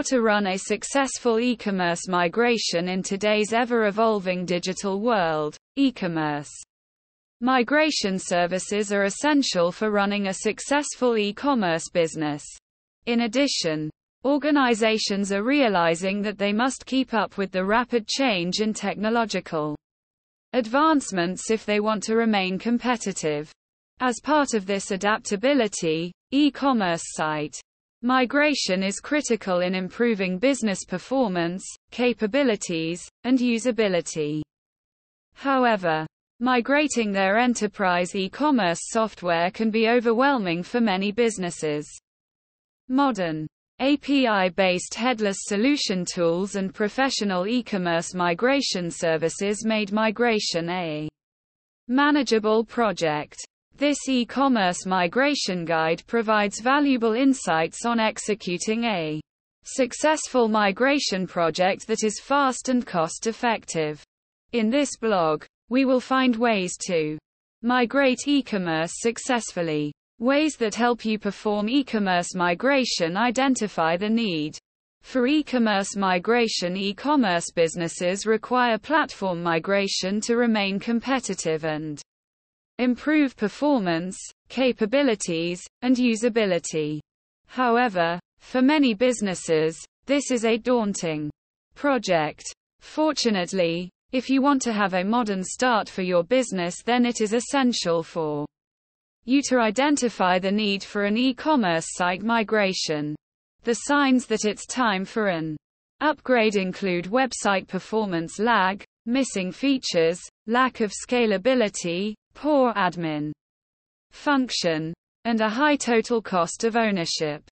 How to run a successful e-commerce migration in today's ever-evolving digital world. E-commerce migration services are essential for running a successful e-commerce business. In addition, organizations are realizing that they must keep up with the rapid change in technological advancements if they want to remain competitive. As part of this adaptability, e-commerce site Migration is critical in improving business performance, capabilities, and usability. However, migrating their enterprise e-commerce software can be overwhelming for many businesses. Modern API-based headless solution tools and professional e-commerce migration services made migration a manageable project. This e-commerce migration guide provides valuable insights on executing a successful migration project that is fast and cost-effective. In this blog, we will find ways to migrate e-commerce successfully. Ways that help you perform e-commerce migration identify the need for e-commerce migration e-commerce businesses require platform migration to remain competitive and improve performance, capabilities, and usability. However, for many businesses, this is a daunting project. Fortunately, if you want to have a modern start for your business then it is essential for you to identify the need for an e-commerce site migration. The signs that it's time for an upgrade include website performance lag, missing features, lack of scalability, poor admin function, and a high total cost of ownership.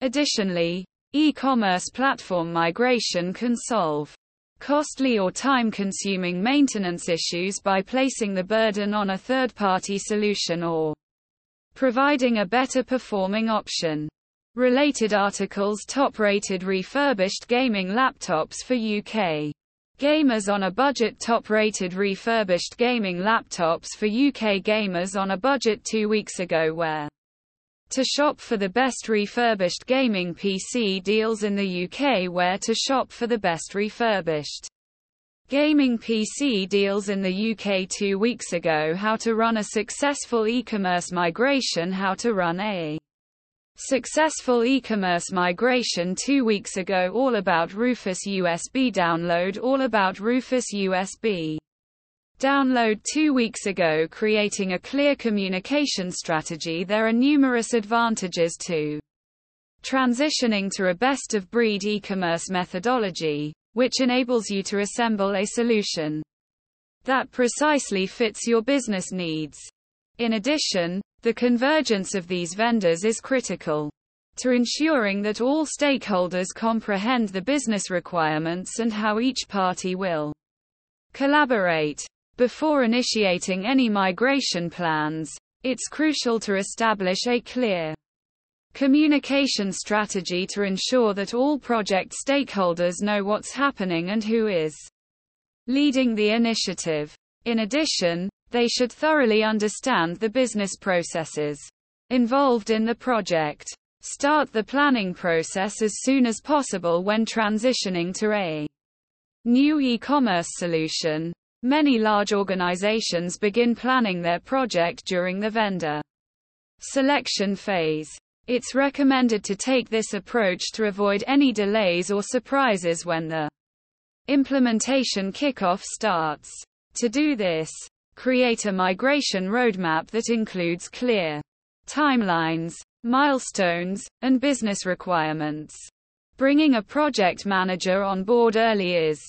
Additionally, e-commerce platform migration can solve costly or time-consuming maintenance issues by placing the burden on a third-party solution or providing a better performing option. Related articles Top-rated refurbished gaming laptops for UK Gamers on a budget top-rated refurbished gaming laptops for UK gamers on a budget two weeks ago where to shop for the best refurbished gaming PC deals in the UK where to shop for the best refurbished gaming PC deals in the UK two weeks ago how to run a successful e-commerce migration how to run a Successful e-commerce migration two weeks ago All about Rufus USB Download All about Rufus USB Download two weeks ago Creating a clear communication strategy There are numerous advantages to transitioning to a best-of-breed e-commerce methodology, which enables you to assemble a solution that precisely fits your business needs. In addition, the convergence of these vendors is critical to ensuring that all stakeholders comprehend the business requirements and how each party will collaborate. Before initiating any migration plans, it's crucial to establish a clear communication strategy to ensure that all project stakeholders know what's happening and who is leading the initiative. In addition, they should thoroughly understand the business processes involved in the project. Start the planning process as soon as possible when transitioning to a new e-commerce solution. Many large organizations begin planning their project during the vendor selection phase. It's recommended to take this approach to avoid any delays or surprises when the implementation kickoff starts. To do this, Create a migration roadmap that includes clear timelines, milestones, and business requirements. Bringing a project manager on board early is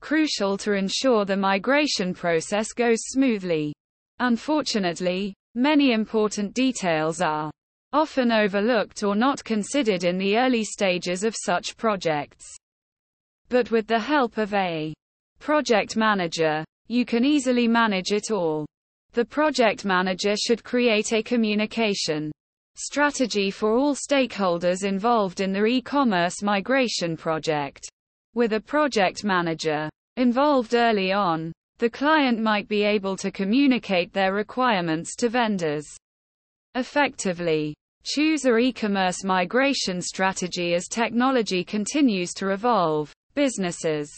crucial to ensure the migration process goes smoothly. Unfortunately, many important details are often overlooked or not considered in the early stages of such projects. But with the help of a project manager, you can easily manage it all. The project manager should create a communication strategy for all stakeholders involved in the e-commerce migration project. With a project manager involved early on, the client might be able to communicate their requirements to vendors effectively. Choose a e-commerce migration strategy as technology continues to evolve. Businesses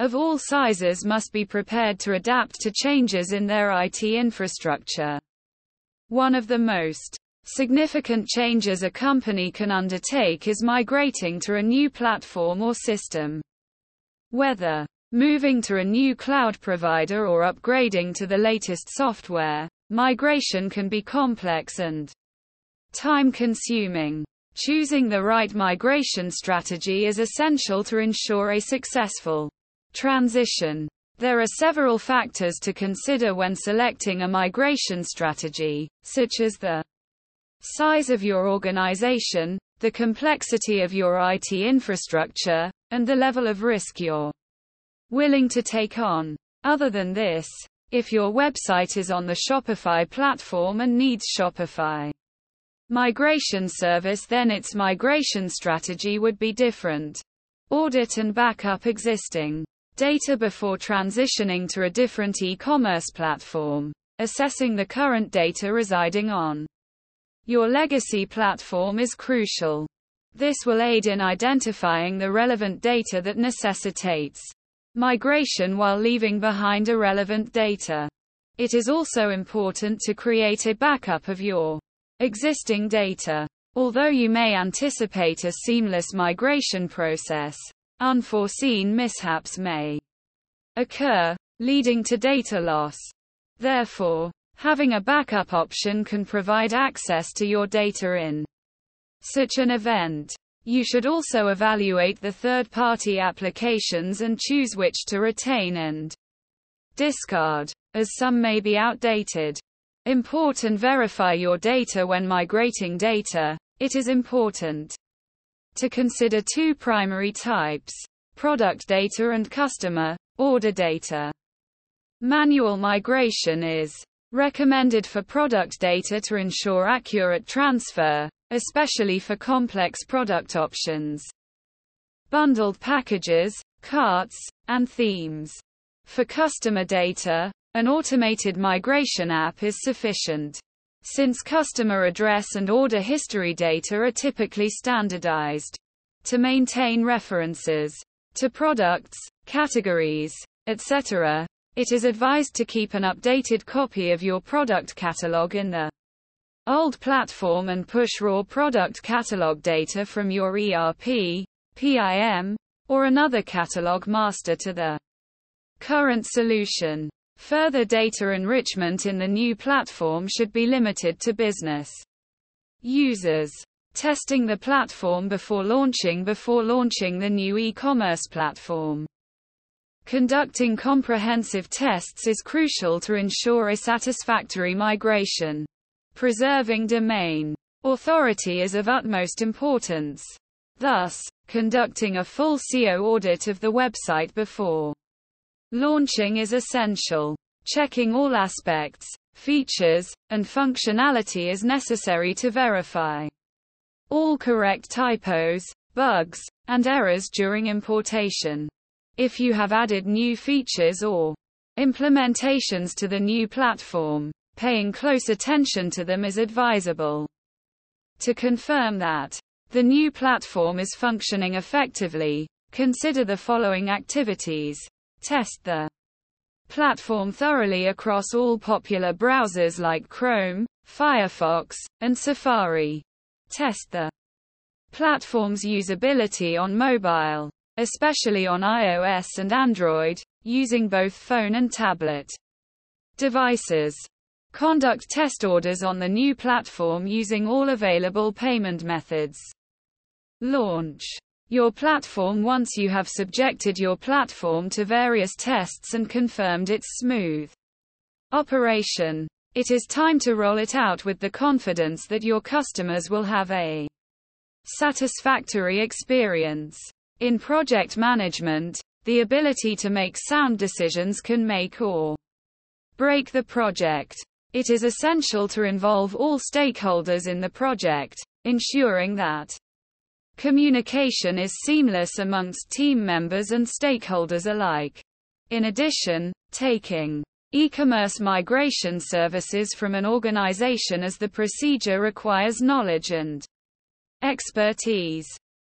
of all sizes must be prepared to adapt to changes in their IT infrastructure. One of the most significant changes a company can undertake is migrating to a new platform or system. Whether moving to a new cloud provider or upgrading to the latest software, migration can be complex and time consuming. Choosing the right migration strategy is essential to ensure a successful transition. There are several factors to consider when selecting a migration strategy, such as the size of your organization, the complexity of your IT infrastructure, and the level of risk you're willing to take on. Other than this, if your website is on the Shopify platform and needs Shopify migration service then its migration strategy would be different. Audit and backup existing data before transitioning to a different e-commerce platform. Assessing the current data residing on your legacy platform is crucial. This will aid in identifying the relevant data that necessitates migration while leaving behind irrelevant data. It is also important to create a backup of your existing data. Although you may anticipate a seamless migration process, unforeseen mishaps may occur, leading to data loss. Therefore, having a backup option can provide access to your data in such an event. You should also evaluate the third-party applications and choose which to retain and discard, as some may be outdated. Import and verify your data when migrating data. It is important to consider two primary types product data and customer order data. Manual migration is recommended for product data to ensure accurate transfer, especially for complex product options. Bundled packages, carts, and themes. For customer data, an automated migration app is sufficient. Since customer address and order history data are typically standardized to maintain references to products, categories, etc., it is advised to keep an updated copy of your product catalog in the old platform and push raw product catalog data from your ERP, PIM, or another catalog master to the current solution. Further data enrichment in the new platform should be limited to business users. Testing the platform before launching before launching the new e-commerce platform. Conducting comprehensive tests is crucial to ensure a satisfactory migration. Preserving domain authority is of utmost importance. Thus, conducting a full SEO audit of the website before Launching is essential. Checking all aspects, features, and functionality is necessary to verify all correct typos, bugs, and errors during importation. If you have added new features or implementations to the new platform, paying close attention to them is advisable. To confirm that the new platform is functioning effectively, consider the following activities. Test the platform thoroughly across all popular browsers like Chrome, Firefox, and Safari. Test the platform's usability on mobile, especially on iOS and Android, using both phone and tablet devices. Conduct test orders on the new platform using all available payment methods. Launch your platform once you have subjected your platform to various tests and confirmed its smooth operation. It is time to roll it out with the confidence that your customers will have a satisfactory experience. In project management, the ability to make sound decisions can make or break the project. It is essential to involve all stakeholders in the project, ensuring that Communication is seamless amongst team members and stakeholders alike. In addition, taking e-commerce migration services from an organization as the procedure requires knowledge and expertise.